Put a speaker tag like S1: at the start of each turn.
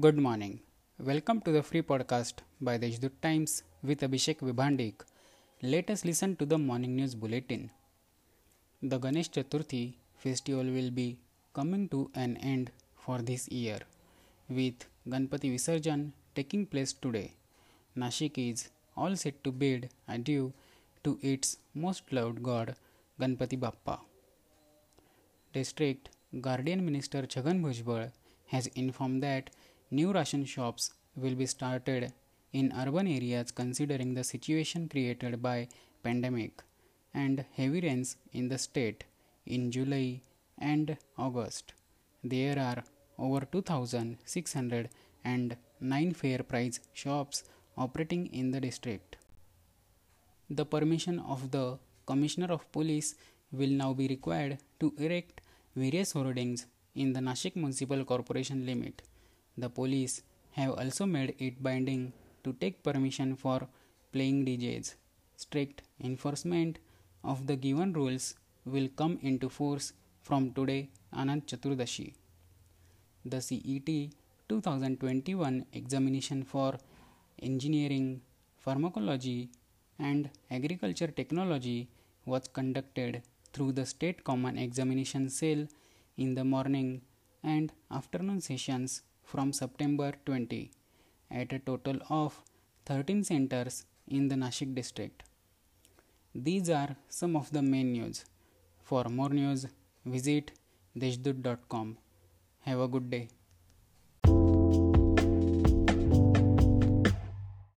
S1: Good morning. Welcome to the free podcast by the Deshdoot Times with Abhishek Vibhandik. Let us listen to the morning news bulletin. The Ganesh Chaturthi festival will be coming to an end for this year with Ganpati Visarjan taking place today. Nashik is all set to bid adieu to its most loved god Ganpati Bappa. District Guardian Minister Chhagan Bhujbal has informed that new ration shops will be started in urban areas considering the situation created by pandemic and heavy rains in the state in July and August. There are over 2609 fair price shops operating in the district. The permission of the Commissioner of Police will now be required to erect various hoardings in the Nashik Municipal Corporation limit. The police have also made it binding to take permission for playing DJs. Strict enforcement of the given rules will come into force from today Anant Chaturdashi. The CET 2021 examination for engineering, pharmacology, and agriculture technology was conducted through the State Common Examination Cell in the morning and afternoon sessions from September 20 at a total of 13 centers in the Nashik district. These are some of the main news. For more news, visit deshdoot.com. Have a good day.